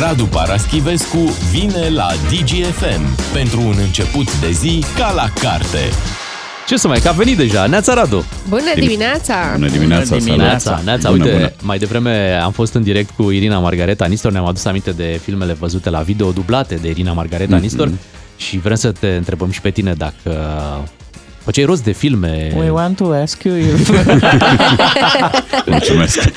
Radu Paraschivescu vine la DGFM pentru un început de zi ca la carte. Ce să mai, că a venit deja, Neața Radu. Bună dimineața! Bună dimineața, Bună dimineața, Neața. Bună, Uite, bună. mai devreme am fost în direct cu Irina Margareta Nistor, ne-am adus aminte de filmele văzute la video dublate de Irina Margareta Nistor și vrem să te întrebăm și pe tine dacă făceai rost de filme. We want to ask you if... Mulțumesc.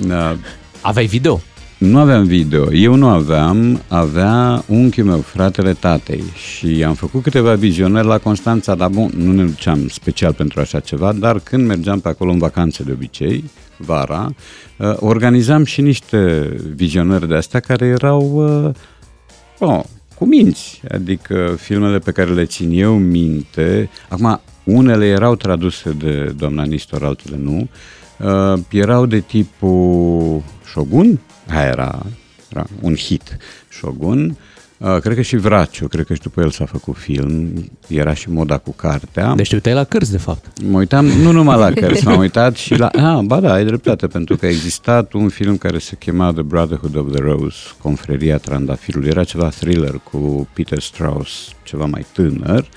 Da, Aveai video? Nu aveam video. Eu nu aveam, avea unchiul meu, fratele tatei. Și am făcut câteva vizionări la Constanța, dar bun, nu ne duceam special pentru așa ceva, dar când mergeam pe acolo în vacanțe de obicei, vara, uh, organizam și niște vizionări de astea care erau uh, oh, cu minți, adică filmele pe care le țin eu minte, acum unele erau traduse de doamna Nistor, altele nu, uh, erau de tipul Shogun, aia era, era un hit, Shogun, uh, cred că și Vraciu, cred că și după el s-a făcut film, era și moda cu cartea. Deci te uitai la cărți, de fapt. Mă uitam nu numai la cărți, m-am uitat și la... Ah, ba da, ai dreptate, pentru că a existat un film care se chema The Brotherhood of the Rose, Confreria Trandafirului. Era ceva thriller cu Peter Strauss, ceva mai tânăr,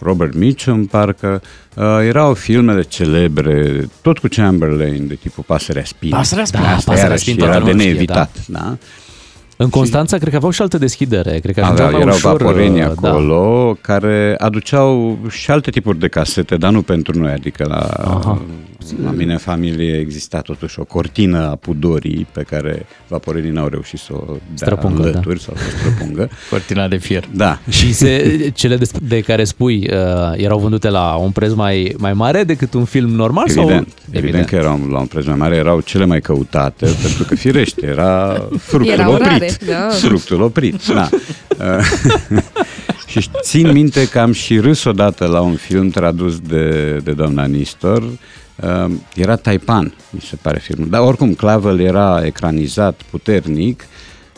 Robert Mitchum, parcă. Uh, erau filmele celebre, tot cu Chamberlain, de tipul Pasărea Spin. Pasărea Spin. Da, Asta Pasărea iarăși Spin, era toată de lumea știe, neevitat, da? În Constanța, cred că aveau și altă deschidere. Cred că ajungeau Aveau, mai erau ușor, vaporeni uh, da. acolo care aduceau și alte tipuri de casete, dar nu pentru noi, adică la, Aha. la mine în familie exista totuși o cortină a pudorii pe care vaporenii n-au reușit să o dea Străpungă, în lături sau să o străpungă. Cortina de fier. Da, Și se, cele de, de care spui uh, erau vândute la un preț mai, mai mare decât un film normal? Evident, sau? evident, că erau la un preț mai mare, erau cele mai căutate, pentru că firește, era fructul Erau oprit. rare, da. Fructul oprit, da. Uh, și țin minte că am și râs odată la un film tradus de, de doamna Nistor, Uh, era Taipan, mi se pare filmul. Dar oricum, Clavel era ecranizat puternic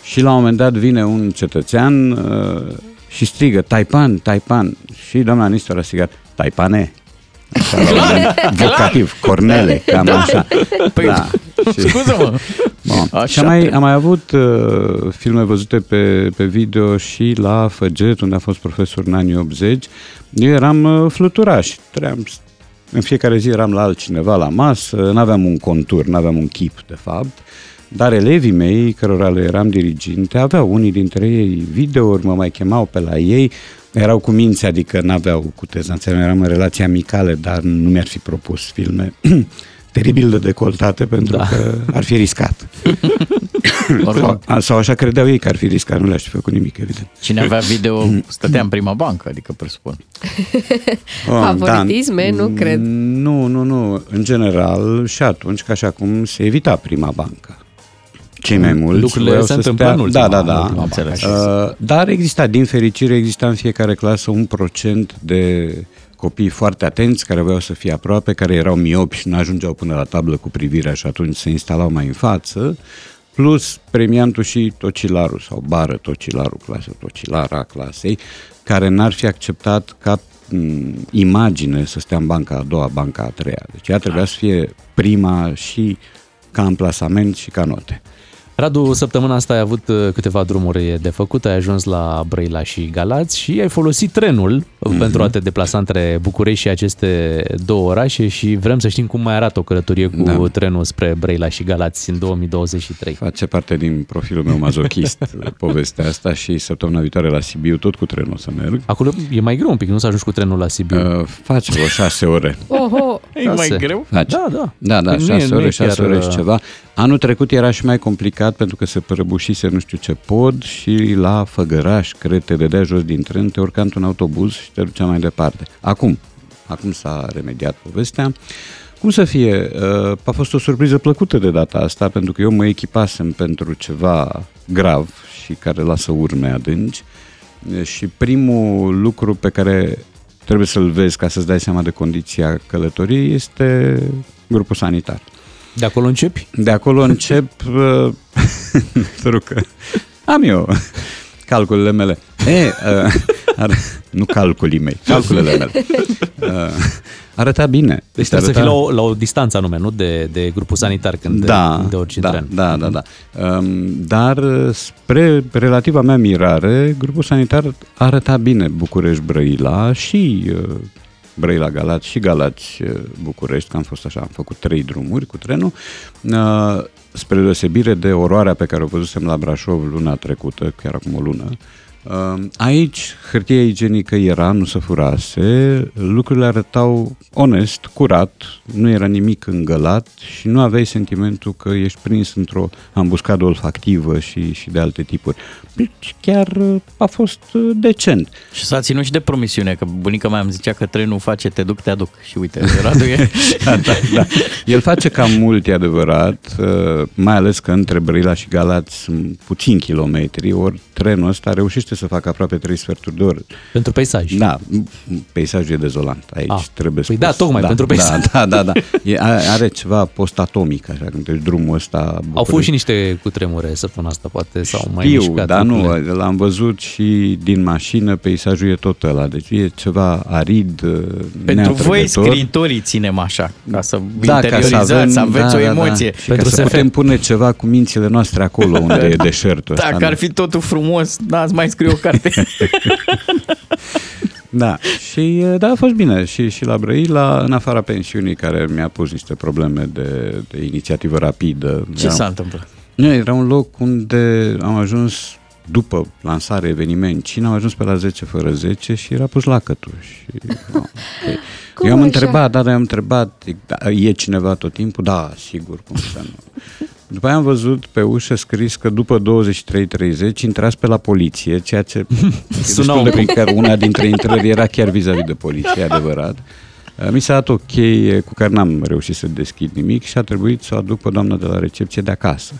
și la un moment dat vine un cetățean uh, și strigă Taipan, Taipan. Și doamna Nistor a strigat Taipane. Așa, la un vocativ, Cornele, cam așa. Păi, da. Și, Scuză-mă! Bun. Așa și am mai, trebuie. am mai avut uh, filme văzute pe, pe video și la Făget, unde a fost profesor în anii 80. Eu eram uh, fluturaș, tream, în fiecare zi eram la altcineva la masă, nu aveam un contur, nu aveam un chip, de fapt, dar elevii mei, cărora le eram diriginte, aveau unii dintre ei videouri, mă mai chemau pe la ei, erau cu minți, adică n-aveau cutezanțe, eram în relații amicale, dar nu mi-ar fi propus filme teribil de decoltate, pentru Da. da. că ar fi riscat. Oricum, sau, sau așa credeau ei că ar fi riscat, nu le-aș fi făcut nimic, evident. cine avea video stătea în prima bancă, adică presupun. Oh, Favoritisme? Nu cred. Nu, nu, nu. În general, și atunci, ca și acum, se evita prima bancă. Cei mai mulți Lucrurile voiau se să întâmplă stea... în ultima- Da, da, în da. ultima Am înțeles. Uh, dar exista, din fericire, exista în fiecare clasă un procent de copii foarte atenți care voiau să fie aproape, care erau miopi și nu ajungeau până la tablă cu privirea și atunci se instalau mai în față, plus premiantul și tocilarul sau bară tocilarul clasei, tocilara clasei, care n-ar fi acceptat ca m, imagine să stea în banca a doua, banca a treia. Deci ea trebuia să fie prima și ca amplasament și ca note. Radu, săptămâna asta ai avut uh, câteva drumuri de făcut, ai ajuns la Brăila și Galați și ai folosit trenul mm-hmm. pentru a te deplasa între București și aceste două orașe și vrem să știm cum mai arată o călătorie cu Da. trenul spre Brăila și Galați în 2023. Face parte din profilul meu mazochist povestea asta și săptămâna viitoare la Sibiu tot cu trenul o să merg. Acolo e mai greu un pic, nu să ajungi cu trenul la Sibiu. Uh, face vreo șase ore. Oho! E mai Șase. greu? Face. Da, da. Da, da, Păi nu șase e- nu ore, e șase chiar, ore și uh, ceva. Anul trecut era și mai complicat pentru că se prăbușise nu știu ce pod și la Făgăraș, cred, te dădea jos din tren, te urca într-un autobuz și te ducea mai departe. Acum, acum s-a remediat povestea. Cum să fie? Uh, A fost o surpriză plăcută de data asta, pentru că eu mă echipasem pentru ceva grav și care lasă urme adânci. Și primul lucru pe care trebuie să-l vezi ca să-ți dai seama de condiția călătoriei este grupul sanitar. De acolo începi? De acolo încep, uh, pentru că am eu calculele mele. E, uh, Are, nu calculii mei, calculele mele. Uh, arăta bine. Deci trebuie arăta... să fii la o, la o distanță anume, nu de, de grupul sanitar când da, de orice da, tren. da, da, da. Um, dar spre relativa mea mirare, grupul sanitar arăta bine București-Brăila și uh, Brăila Galați și Galați uh, București, că am fost așa, am făcut trei drumuri cu trenul, uh, spre deosebire de oroarea pe care o văzusem la Brașov luna trecută, chiar acum o lună, uh, Aici hârtia igienică era, nu se furase, lucrurile arătau onest, curat, nu era nimic îngălat și nu aveai sentimentul că ești prins într-o ambuscadă olfactivă și, și de alte tipuri. Deci chiar uh, a fost uh, decent. Și s-a ținut și de promisiune, că bunica mea îmi zicea că trenul face te duc, te aduc. Și uite, Radu e... da, da, da. El face cam mult, e adevărat, uh, mai ales că între Brăila și Galați sunt puțini kilometri, ori trenul ăsta reușește să facă aproape 3 sferturi de oră. Pentru peisaj. Da, peisajul e dezolant aici, Ah, trebuie păi spus. da, tocmai, pentru peisaj. Da, da, da. da. E, are ceva post-atomic, așa, când deci drumul ăsta... Au fost București- și niște cutremure săptămâna asta, poate, sau mai Știu, mișcat dar nu, lucrurile. l-am văzut și din mașină, peisajul e tot ăla, deci e ceva arid, Pentru voi, neatrăgător. scriitorii, ținem așa, ca să Da, ca să interiorizați, avem, să aveți da, o da, da. emoție. Și Pentru ca să SF. putem pune ceva cu mințile noastre acolo unde e deșertul ăsta. Dacă ar fi totul frumos, n-ați mai scrie o carte. Da, și da, a fost bine. Și, și la Brăila, în afara pensiunii, care mi-a pus niște probleme de, de inițiativă rapidă. Ce Era- s-a întâmplat? Nu, era un loc unde am ajuns după lansare eveniment Cine am ajuns pe la 10 fără 10 și era pus lacătul. Și, no, okay. Cum Eu am așa? întrebat, da, da, am întrebat, zic, da, e cineva tot timpul? Da, sigur, cum să nu. După aia am văzut pe ușă scris că după 23.30 intrați pe la poliție, ceea ce e Suna destul un de pic. precar. Una dintre intrări era chiar vis-a-vis de poliție, e adevărat. Uh, Mi s-a dat o cheie cu care n-am reușit să deschid nimic și a trebuit să o aduc pe doamna de la recepție de acasă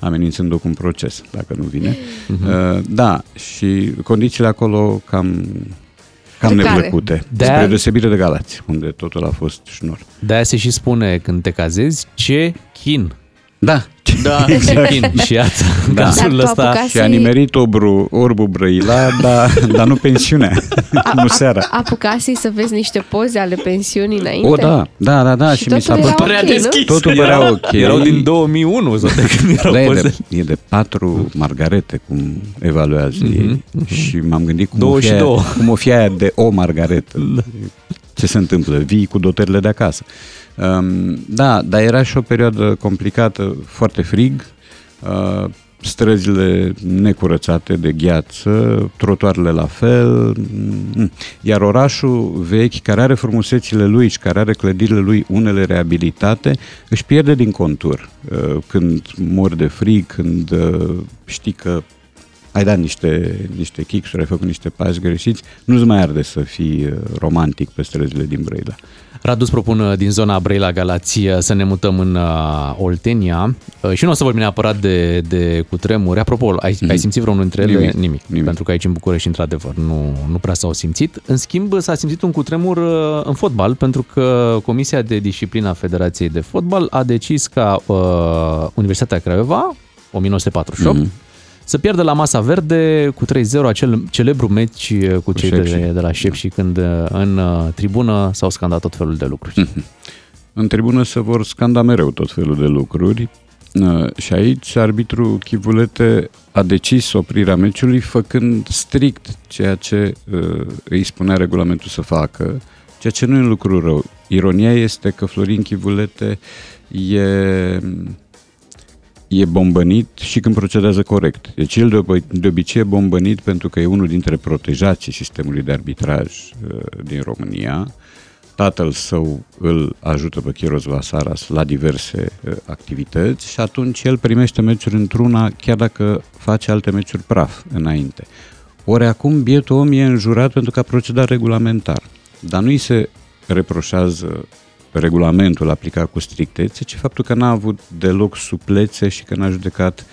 amenințându-o cu un proces, dacă nu vine. Uh, da, și condițiile acolo cam, cam Precare. neplăcute. De-aia- Spre deosebire de Galați, unde totul a fost șnur. De-aia se și spune când te cazezi, ce chin. Da, Da, Ce chin. Și iată, Da. da. cazul Dar tu ăsta... apucați- și a nimerit obru, orbul Brăila, dar, dar nu pensiunea, nu seara. Apucasei să vezi niște poze ale pensiunii înainte? O, da, da, da, da, și, Și mi s-a totul părut... era Părea ok, deschis. nu? Totul părea ok. Erau din 2001 sau de când erau Da, e, poze. de, e de patru margarete cum evaluează Mhm, ei și m-am gândit cum o, fi 22. aia, cum o fi aia de o margaretă. Ce se întâmplă? Vii cu dotările de acasă. Um, da, dar era și o perioadă complicată, foarte frig, uh, străzile necurățate de gheață, trotuarele la fel, mm, iar orașul vechi, care are frumusețile lui și care are clădirile lui unele reabilitate, își pierde din contur. Uh, Când mor de frig, când uh, știi că ai dat niște, niște kicksuri, ai făcut niște pași greșiți, nu-ți mai arde să fii uh, romantic pe străzile din Brăila. Radu îți propun uh, din zona Brăila Galați uh, să ne mutăm în uh, Oltenia Uh, și nu o să vorbim neapărat de, de cutremuri. Apropo, ai, ai simțit vreunul dintre ele? Nimic. Nimic. Nimic. Pentru că aici în București, într-adevăr, nu, nu prea s-au simțit. În schimb, s-a simțit un cutremur uh, în fotbal, pentru că Comisia de Disciplină a Federației de Fotbal a decis ca uh, Universitatea Craiova, 1948, Mhm. Să pierdă la masa verde cu 3-0 acel celebru meci uh, cu cei de, Șepși. de la Șepși, când uh, în uh, tribună s-au scandat tot felul de lucruri. În tribună se vor scanda mereu tot felul de lucruri uh, și aici arbitru Chivulete a decis oprirea meciului făcând strict ceea ce uh, îi spunea regulamentul să facă, ceea ce nu e un lucru rău. Ironia este că Florin Chivulete e, e bombănit și când procedează corect. Deci el de, ob- de obicei e bombănit pentru că e unul dintre protejații sistemului de arbitraj uh, din România. Tatăl său îl ajută pe Chiros Vasaras la diverse uh, activități și atunci el primește meciuri într-una chiar dacă face alte meciuri praf înainte. Ori acum bietul om e înjurat pentru că a procedat regulamentar. Dar nu îi se reproșează regulamentul aplicat cu strictețe, ci faptul că n-a avut deloc suplețe și că n-a judecat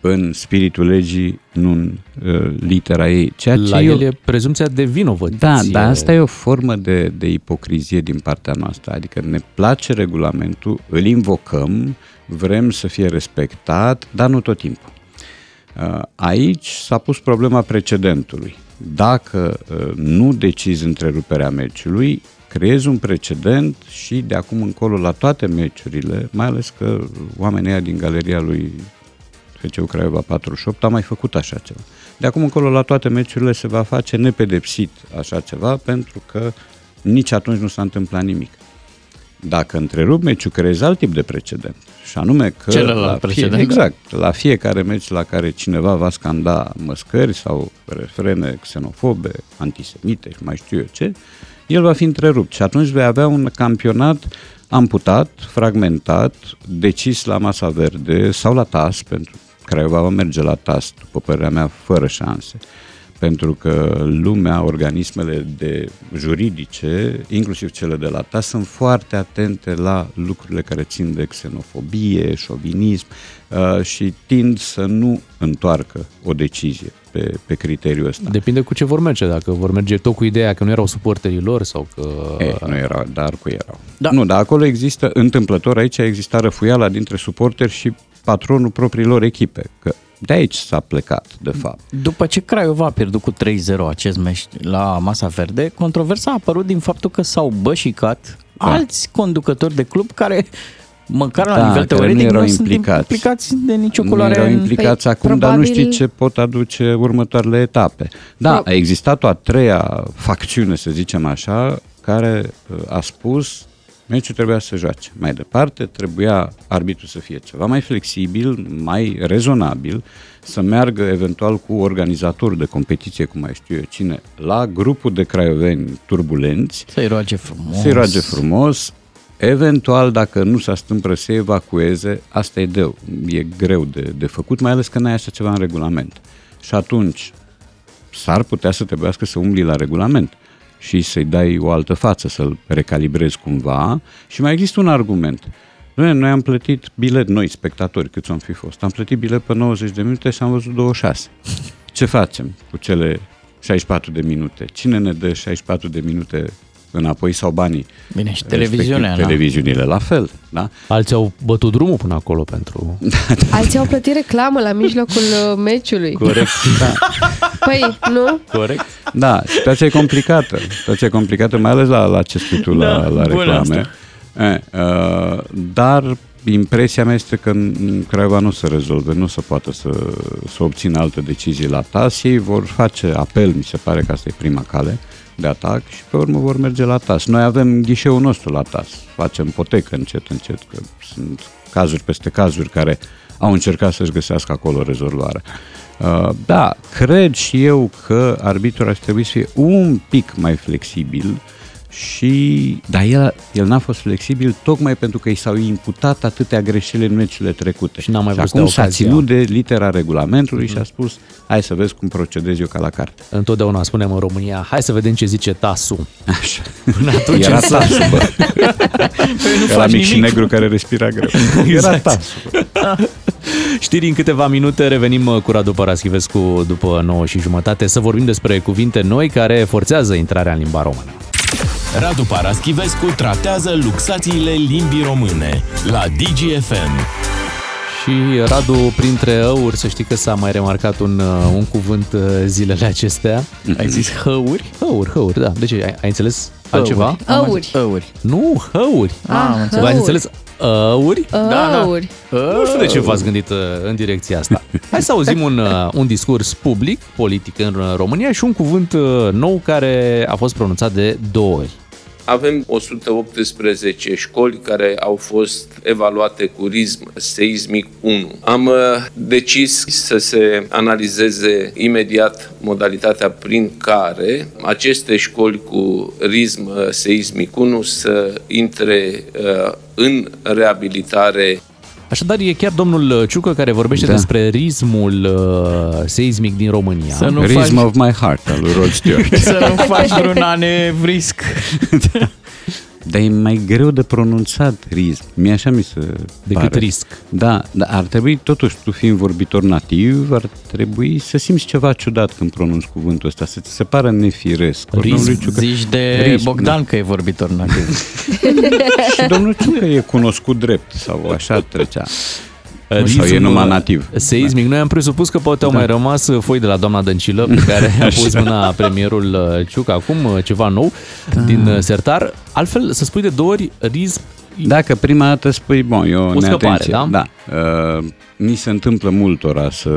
în spiritul legii, nu în uh, litera ei. Ceea ce La eu... el e prezumția de vinovăție. Da, dar asta e o formă de, de ipocrizie din partea noastră. Adică ne place regulamentul, îl invocăm, vrem să fie respectat, dar nu tot timpul. Uh, Aici s-a pus problema precedentului. dacă uh, nu decizi întreruperea meciului, creezi un precedent și de acum încolo la toate meciurile, mai ales că oamenii aia din galeria lui FCU Craiova 48 a mai făcut așa ceva. De acum încolo la toate meciurile se va face nepedepsit așa ceva pentru că nici atunci nu s-a întâmplat nimic. Dacă întrerup meciul, creezi alt tip de precedent. Și anume că Celălalt la precedent, fie, exact, la fiecare meci la care cineva va scanda măscări sau refrene xenofobe, antisemite și mai știu eu ce, el va fi întrerupt și atunci vei avea un campionat amputat, fragmentat, decis la masa verde sau la TAS, pentru Craiova va merge la TAS, după părerea mea, fără șanse pentru că lumea, organismele de juridice, inclusiv cele de la TAS, sunt foarte atente la lucrurile care țin de xenofobie, șovinism uh, și tind să nu întoarcă o decizie pe, pe criteriul ăsta. Depinde cu ce vor merge, dacă vor merge tot cu ideea că nu erau suporterii lor sau că... E, nu erau, dar cu erau. Da. Nu, dar acolo există, întâmplător, aici exista răfuiala dintre suporteri și patronul propriilor echipe, că de aici s-a plecat, de fapt. După ce Craiova a pierdut cu 3-0 acest meci la Masa Verde, controversa a apărut din faptul că s-au bășicat da. alți conducători de club care măcar la Da, nivel care teoretic nu erau sunt implicați. implicați de nicio Nu culoare. erau în- implicați Păi, acum, dar nu probabil- știi ce pot aduce următoarele etape. Da, Pro- a existat o a treia facțiune, să zicem așa, care uh, a spus meciul trebuia să se joace. Mai departe, trebuia arbitru să fie ceva mai flexibil, mai rezonabil, să meargă eventual cu organizatori de competiție, cum mai știu eu cine, la grupul de craioveni turbulenți, Să-i roage frumos. să-i roage frumos, eventual, dacă nu se stâmpră să evacueze, asta e, de, e greu de, de făcut, mai ales că n-ai așa ceva în regulament. Și atunci s-ar putea să trebuiască să umbli la regulament și să-i dai o altă față, să-l recalibrezi cumva. Și mai există un argument. Noi, noi am plătit bilet, noi spectatori, câți am fi fost, am plătit bilet pe 90 de minute și am văzut 26. Ce facem cu cele 64 de minute? Cine ne dă 64 de minute înapoi sau banii? Bine, și Respectiv, televiziunea, na. Televiziunile la fel, da? Alții au bătut drumul până acolo pentru... Alții au plătit reclamă la mijlocul uh, meciului. Corect, da. Păi, nu? corect. Da, situația e complicată. Situația e complicată, mai ales la, la ce spui tu, la, Da, la bună reclame. E, uh, dar impresia mea este că în Craiova nu se rezolve, nu se poate să, să obțină alte decizii la TAS. Ei vor face apel, mi se pare că asta e prima cale de atac și pe urmă vor merge la TAS. Noi avem ghișeul nostru la TAS, facem potecă încet, încet, că sunt cazuri peste cazuri care au încercat să-și găsească acolo rezolvarea. Uh, da, cred și eu că arbitrul ar trebui să fie un pic mai flexibil și, dar el, el n-a fost flexibil tocmai pentru că i s-au imputat atâtea greșeli în meciurile trecute. Și n-a mai văzut acum de s-a ocazia. ținut de litera regulamentului Mhm. și a spus, hai să vezi cum procedez eu ca la carte. Întotdeauna spunem în România, hai să vedem ce zice TASU. Așa. Până atunci Era însă- tasul, bă. Păi nu Era faci mic și nimic. negru care respira greu. Era Exact. tasul. Știri în câteva minute, revenim uh, cu Radu Paraschivescu după 9 și jumătate să vorbim despre cuvinte noi care forțează intrarea în limba română. Radu Paraschivescu tratează luxațiile limbii române la DGFM. Și Radu, printre ăuri, să știi că s-a mai remarcat un, uh, un cuvânt uh, zilele acestea. Ai zis hăuri? Hăuri, hăuri, da. De ce? Ai, ai înțeles altceva? Am Ăuri. zis Ăuri. Nu, hăuri. Ah, am Ah, înțeles. Ați hăuri. înțeles? Ăuri? Da, da. Ăuri. Nu știu de ce v-ați gândit uh, în direcția asta. Hai să auzim un, uh, un discurs public, politic în uh, România și un cuvânt uh, nou care a fost pronunțat de două ori. Avem 118 școli care au fost evaluate cu risc seismic 1. Am uh, decis să se analizeze imediat modalitatea prin care aceste școli cu risc uh, seismic 1 să intre uh, în reabilitare Așadar, e chiar domnul Ciucă care vorbește Da. despre ritmul uh, seismic din România. Să nu Rhythm faci, of my heart, al lui Rod Stewart. să nu faci vreun anevrisc. Dar e mai greu de pronunțat risc. Mie așa mi se Decât pare. risc. Da, dar ar trebui, totuși, tu fiind vorbitor nativ, ar trebui să simți ceva ciudat când pronunți cuvântul ăsta, să ți se pară nefiresc. Ori Risc. domnul Ciucă- Zici de Risc, Bogdan că e vorbitor nativ. Și domnul Ciucă e cunoscut drept sau așa trecea. Sau e numai nativ. Seismic. Noi am presupus că poate au Da. mai rămas uh, foi de la doamna Dăncilă, pe care a pus mâna premierul uh, Ciuc acum, uh, ceva nou, din uh, sertar. Altfel, să spui de două ori, risc Dacă prima dată spui, bon, e o, O scăpare, neatenție. da? da. Uh, mi se întâmplă multora să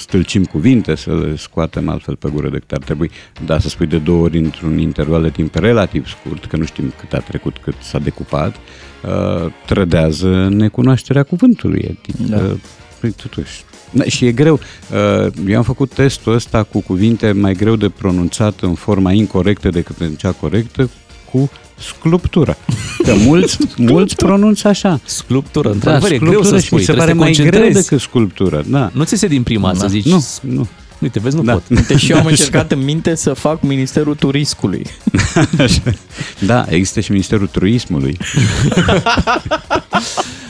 stâlcim cuvinte, să le scoatem altfel pe gură decât ar trebui, dar să spui de două ori într-un interval de timp relativ scurt, că nu știm cât a trecut, cât s-a decupat, uh, trădează necunoașterea cuvântului. Adică, da. păi, totuși, Da, și e greu. Uh, Eu am făcut testul ăsta cu cuvinte mai greu de pronunțat în forma incorrectă decât în cea corectă cu sculptură. Că mulți, mulți pronunță așa. sculptură. Da, Într-adevăr, e greu sculptură să și mi spui, se trebuie pare să mai te greu concentrezi. decât sculptură. Da. Nu ți se din prima să zici. Nu, nu. Uite, vezi, nu Da. pot. Uite, și eu am încercat în minte să fac Ministerul Turiscului. Da, există și Ministerul Turismului.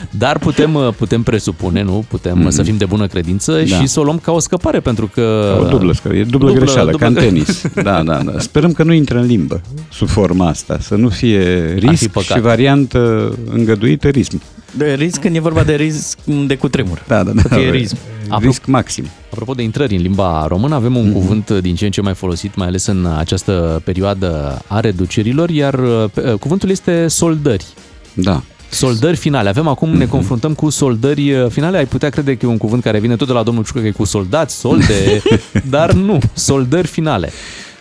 Dar putem, uh, putem presupune, nu? Putem mm. să fim de bună credință Da. și să o luăm ca o scăpare, pentru că... O dublă, scăpare, e dublă, Dublă- greșeală, dublă ca în gre- tenis. Da, da, da. Sperăm că nu intră în limbă sub forma asta, să nu fie fi risc păcat. și variantă îngăduită risc. De risc când e vorba de risc de cutremur. Da, da, da. Să fie risc. Risc maxim. Apropo de intrări în limba română, avem un mm-hmm. cuvânt din ce în ce mai folosit, mai ales în această perioadă a reducerilor, iar uh, pe- uh, cuvântul este soldări. Da. Soldări finale. Avem acum, ne confruntăm cu soldări uh, finale. Ai putea crede că e un cuvânt care vine tot de la domnul Ciucă, că e cu soldați, solde, dar nu. Soldări finale.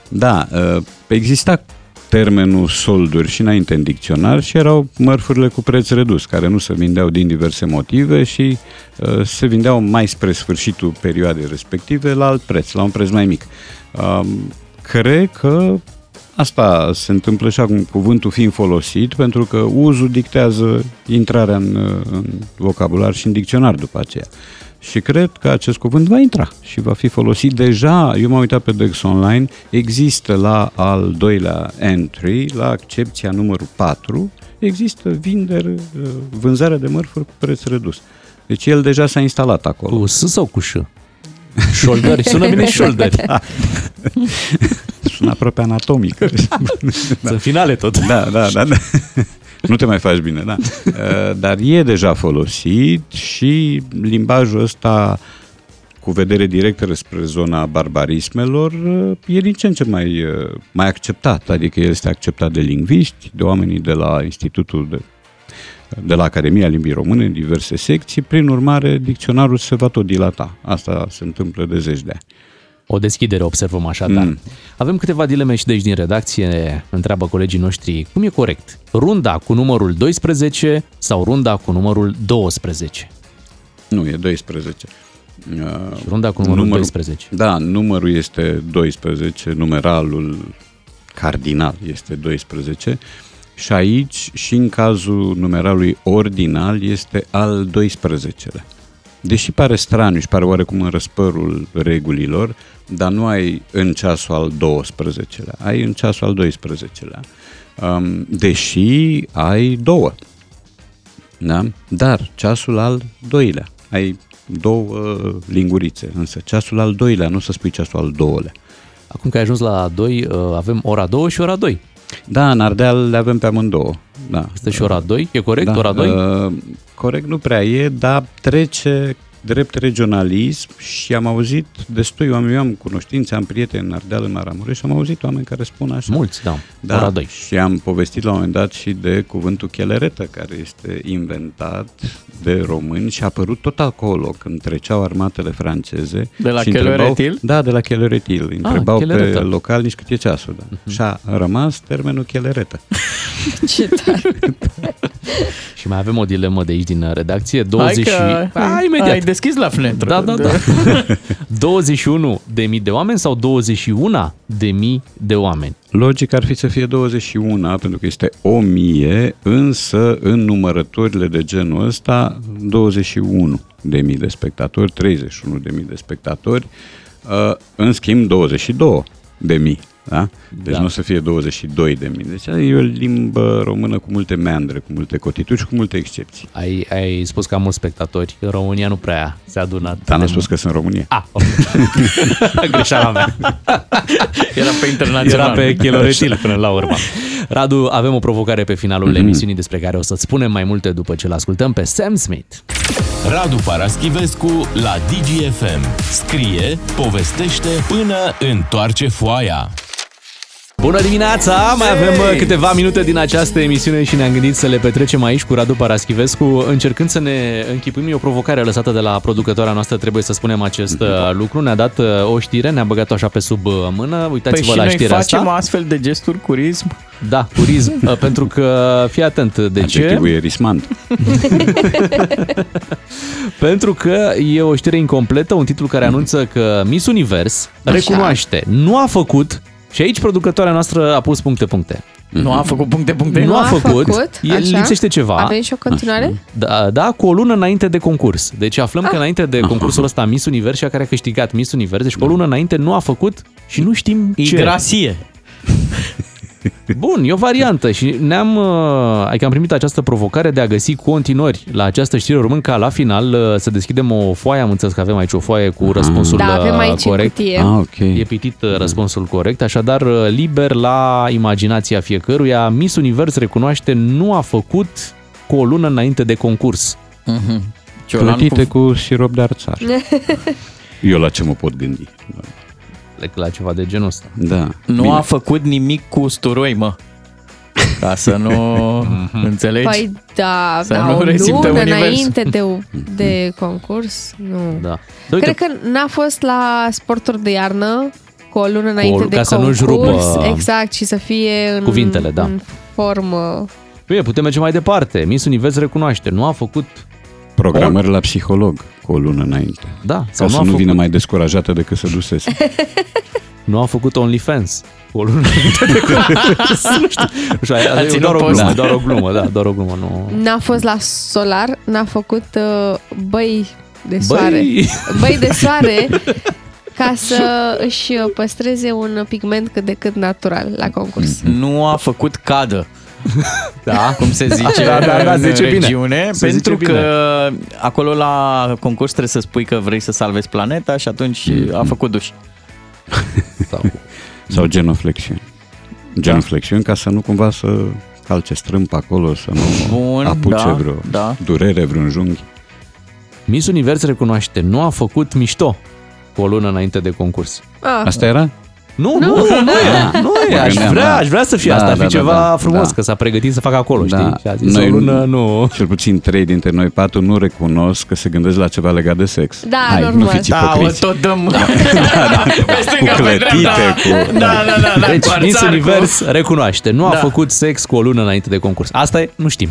Da, uh, exista termenul solduri și înainte în dicționar și erau mărfurile cu preț redus, care nu se vindeau din diverse motive și uh, se vindeau mai spre sfârșitul perioadei respective la alt preț, la un preț mai mic. Uh, cred că asta se întâmplă și acum cuvântul fiind folosit, pentru că uzul dictează intrarea în, uh, în vocabular și în dicționar după aceea. Și cred că acest cuvânt va intra și va fi folosit deja. Eu m-am uitat pe Dex Online, există la al doilea entry, la accepția numărul 4, există vindere, uh, vânzare de mărfuri cu preț redus. Deci el deja s-a instalat acolo. Cu S sau cu Ș? Șoldări. Sună bine șoldări. Sună aproape anatomic. Sunt finale tot. Da, da, da. da. Nu te mai faci bine, da. Uh, Dar e deja folosit și limbajul ăsta cu vedere directă spre zona barbarismelor uh, e din ce în ce mai, uh, mai acceptat, adică el este acceptat de lingviști, de oamenii de la Institutul de de la Academia Limbii Române, în diverse secții, prin urmare, dicționarul se va tot dilata. Asta se întâmplă de zeci de ani. O deschidere observăm așadar. Mm. Mm. Avem câteva dileme și de aici din redacție, întreabă colegii noștri, cum e corect? Runda cu numărul 12 sau runda cu numărul 12? Nu, e 12. Uh, Runda cu numărul 12. Da, numărul este 12, numeralul cardinal este 12 și aici și în cazul numeralului ordinal este al 12-lea. Deși pare straniu și pare oarecum în răspărul regulilor, dar nu ai în ceasul al 12-lea, ai în ceasul al 12-lea. Um, deși ai două. Da? Dar ceasul al doilea, ai două lingurițe, însă ceasul al doilea, nu să spui ceasul al doilea. Acum că ai ajuns la 2, avem ora 2 și ora 2. Da, în Ardeal le avem pe amândouă. Da. Este și ora 2? E corect? da, ora 2? Uh, corect nu prea e, dar trece drept regionalism și am auzit destui oameni, eu am cunoștințe, am prieteni în Ardeal, în Maramureș și am auzit oameni care spun așa. Mulți, da. Da, Ora 2. și am povestit la un moment dat și de cuvântul cheleretă, care este inventat de români și a apărut tot acolo când treceau armatele franceze. De la și întrebau- Cheleretil? Da, de la cheleretil. Întrebau pe cheleretă. localnici cât e ceasul. Da. Mhm. Și a rămas termenul cheleretă. Ce tare. Și mai avem o dilemă de aici din redacție. 20 Hai că și... Hai, imediat. ai deschis la fnetru. Da, da, da. 21 de mii de oameni sau 21 de mii de oameni? Logic ar fi să fie 21, pentru că este 1000, însă în numărătorile de genul ăsta 21 de mii de spectatori, 31 de mii de spectatori, uh, în schimb 22 de mii. Da? Deci Da. nu o să fie 22 de mii. Deci e o limbă română cu multe meandre, cu multe cotituri și cu multe excepții. Ai, ai spus că am mulți spectatori. În România nu prea se adună. Dar n-am spus că sunt România. Ah, ok. Greșeala mea. Era pe internațional. Era pe Cheloretil până la urmă. Radu, avem o provocare pe finalul Mhm. emisiunii despre care o să-ți spunem mai multe după ce l-ascultăm pe Sam Smith. Radu Paraschivescu la DGFM. Scrie, povestește până întoarce foaia. Bună dimineața! Mai avem uh, câteva minute din această emisiune și ne-am gândit să le petrecem aici cu Radu Paraschivescu, încercând să ne închipuim. E o provocare lăsată de la producătoarea noastră, trebuie să spunem acest uh, lucru. Ne-a dat uh, o știre, ne-a băgat-o așa pe sub uh, mână. Păi Uitați-vă și la noi știrea facem asta. astfel de gesturi cu rism? Da, turism, uh, pentru că, fii atent, de ce? Adjectivul e rismant. Pentru că e o știre incompletă, un titlu care anunță că Miss Univers Așa. recunoaște, nu a făcut, și aici producătoarea noastră a pus puncte-puncte. Nu a făcut puncte, puncte? Nu a făcut, e, așa? lipsește ceva. Avem și o continuare? Da, da, cu o lună înainte de concurs. Deci aflăm Ah. că înainte de concursul ăsta Miss Univers, și care a câștigat Miss Univers, deci cu o lună înainte nu a făcut și nu știm ce. Igrasie. Bun, e o variantă și ne-am, uh, adică am primit această provocare de a găsi continuări la această știre, urmând ca la final uh, să deschidem o foaie, am înțeles că avem aici o foaie cu răspunsul Da, avem uh, aici în corect. cutie. Ah, ok. E pitit uh, răspunsul corect, așadar uh, liber la imaginația fiecăruia. Miss Univers recunoaște nu a făcut cu o lună înainte de concurs. Mhm. Ciolan Plătite cu... cu sirop de arțar. Eu la ce mă pot gândi? Plec la ceva de genul ăsta. Da. Nu Bine. a făcut nimic cu usturoi, mă. Ca să nu înțelegi. Păi da, Să da nu o resimte lună universul. înainte de, de concurs, nu. Da. Da, uite, Cred că n-a fost la sporturi de iarnă cu o lună înainte de ca să concurs. nu-și rupă Exact, și să fie în, cuvintele, da. în formă. Bine, putem merge mai departe. Miss Univers recunoaște, nu a făcut, Programări la psiholog cu o lună înainte. da, Sau sau să nu a nu făcut, vină mai descurajată decât să dusese. nu a făcut OnlyFans. Cu o lună înainte de concurs. nu știu. Nu știu, A e ținut doar o post. glumă, doar o glumă, da, doar o glumă. Nu... N-a fost la solar, n-a făcut uh, băi de soare. Băi, Băi de soare ca să își păstreze un pigment cât de cât natural la concurs. Nu a făcut cadă. da, cum se zice Da, da, da, în zice bine. regiune, Se pentru zice că acolo la concurs trebuie să spui că vrei să salvezi planeta și atunci a făcut duș. Sau, Sau genoflexiuni. Genoflexiuni ca să nu cumva să calce strâmp acolo, să nu Bun, apuce da, vreo da. durere, vreun junghi. Miss Univers recunoaște, nu a făcut mișto cu o lună înainte de concurs. Ah, Asta era? Nu, nu, nu, nu e, nu e, Mă aș gândeam, vrea, da. aș vrea să fie Da, asta, ar da, fi da, ceva da, frumos, da. că s-a pregătit să facă acolo, știi? Și a zis Noi- o lună, nu. Cel puțin trei dintre noi patru nu recunosc că se gândesc la ceva legat de sex. Da, Hai, normal. nu fiți Da, o ipocriți. tot dăm Cu clătite, cu... Da, da, da, da, Deci, cu Miss arțar, Univers recunoaște, nu a Da. făcut sex cu o lună înainte de concurs. Asta e, nu știm.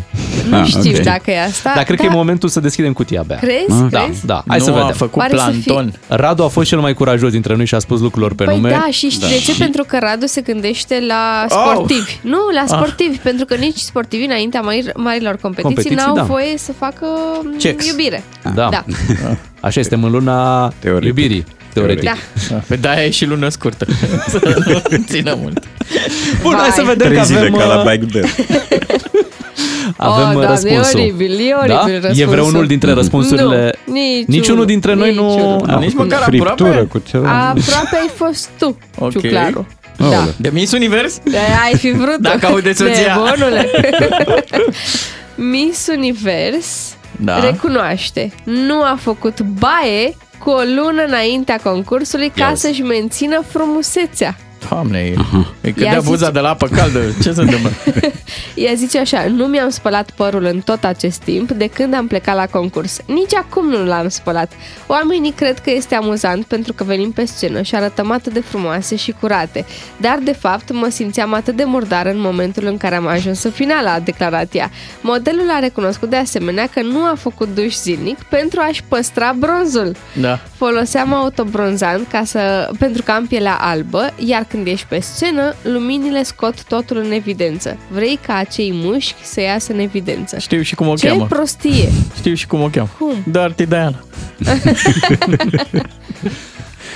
nu Ah, știu ok. dacă e asta. Dar cred că da, e momentul să deschidem cutia abia. Crezi? Da, Crezi? da. Hai nu să a vedem. făcut Pare să fie- planton. Radu a fost cel mai curajos dintre noi și a spus lucrurilor pe Păi nume. da, și știi de ce? Pentru că Radu se gândește la sportivi. Nu, la sportivi, pentru că nici sportivii înaintea marilor, marilor competiții, Competiții, n-au da. voie să facă m, Checks. iubire. Da. Da. Așa este în luna Teoretic. iubirii. Teoretic. Da. Pe de-aia e și lună scurtă. Să nu țină mult. Bun, hai Vai. să vedem că Trei zile avem, ca la uh, Bike Bear. avem oh, doamne, răspunsul. e oribil, e Da? oribil răspunsul. E vreunul dintre răspunsurile... Nu, nici Niciunul dintre noi nu- niciunul. Da, nici măcar Friptură aproape. cu ceva. Aproape ai fost tu, Ok. Ciuclaru. Aoleu. Da. De Miss Univers? De ai fi vrut Dacă aude soția. Nebunule. Miss Univers Da. recunoaște, nu a făcut baie cu o lună înaintea concursului ca Ia să-și mențină frumusețea. Doamne, e- îi Ia cădea zice- buza de la apă caldă. Ce se întâmplă? Ea zice așa, nu mi-am spălat părul în tot acest timp de când am plecat la concurs. Nici acum nu l-am spălat. Oamenii cred că este amuzant pentru că venim pe scenă și arătăm atât de frumoase și curate. Dar, de fapt, mă simțeam atât de murdară în momentul în care am ajuns în finală, a declarat ea. Modelul a recunoscut de asemenea că nu a făcut duș zilnic pentru a-și păstra bronzul. Da. Foloseam autobronzant ca să, pentru că am pielea albă, iar când ești pe scenă, luminile scot totul în evidență. Vrei ca acei mușchi să iasă în evidență. Știu și cum o Ce cheamă. prostie! Știu și cum o cheamă. Cum? Dirty Diana.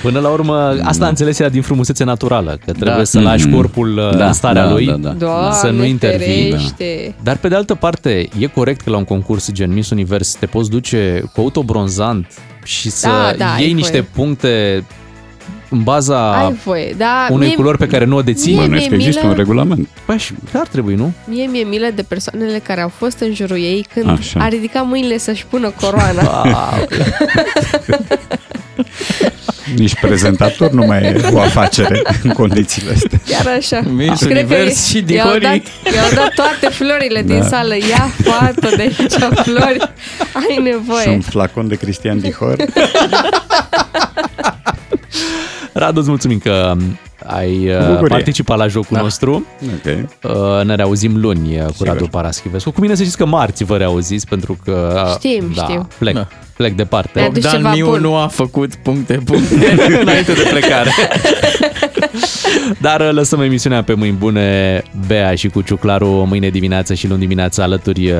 Până la urmă, asta a înțeles ea din frumusețe naturală, că trebuie Da. să lași Mhm. corpul uh, Da, în starea da, lui. da, da. Doamne, Să nu intervii, da. ferește. Dar pe de altă parte, e corect că la un concurs gen Miss Univers te poți duce cu autobronzant și să Da, da, ai iei voie. niște puncte în baza Ai voie, da. unei mie, culori pe care nu o deții. Mie- Bănuiesc că mi-e există milă- un regulament. Păi și ar trebui, nu? Mie mi-e milă de persoanele care au fost în jurul ei când Așa. a ridicat mâinile să-și pună coroana. Nici prezentator nu mai e o afacere în condițiile astea. Chiar așa. Miss Cred că Univers și i-au dat, Dihorii. i-au dat toate florile din Da. sală. Ia, fată, de aici flori. Ai Și nevoie. un flacon de Cristian Dihor. Radu, îți mulțumim că ai uh, bucurie. participat la jocul da. nostru. Ok. Uh, Ne reauzim luni uh, cu Sigur. Radu Paraschivescu. Cu mine să știți că marți vă reauziți pentru că... uh, Știm, da, știm. Plec, Da. plec departe. Mi-a adus Dan ceva Miu bun. nu a făcut puncte, puncte. înainte de plecare. Dar uh, lăsăm emisiunea pe mâini bune, Bea și cu Ciuclaru mâine dimineață și luni dimineață alături uh,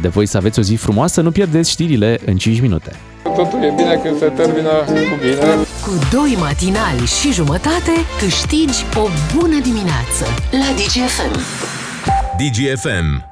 de voi. Să aveți o zi frumoasă, nu pierdeți știrile în 5 minute. Totul e bine când se termină cu bine. Cu doi matinali și jumătate câștigi o bună dimineață la DGFM. DGFM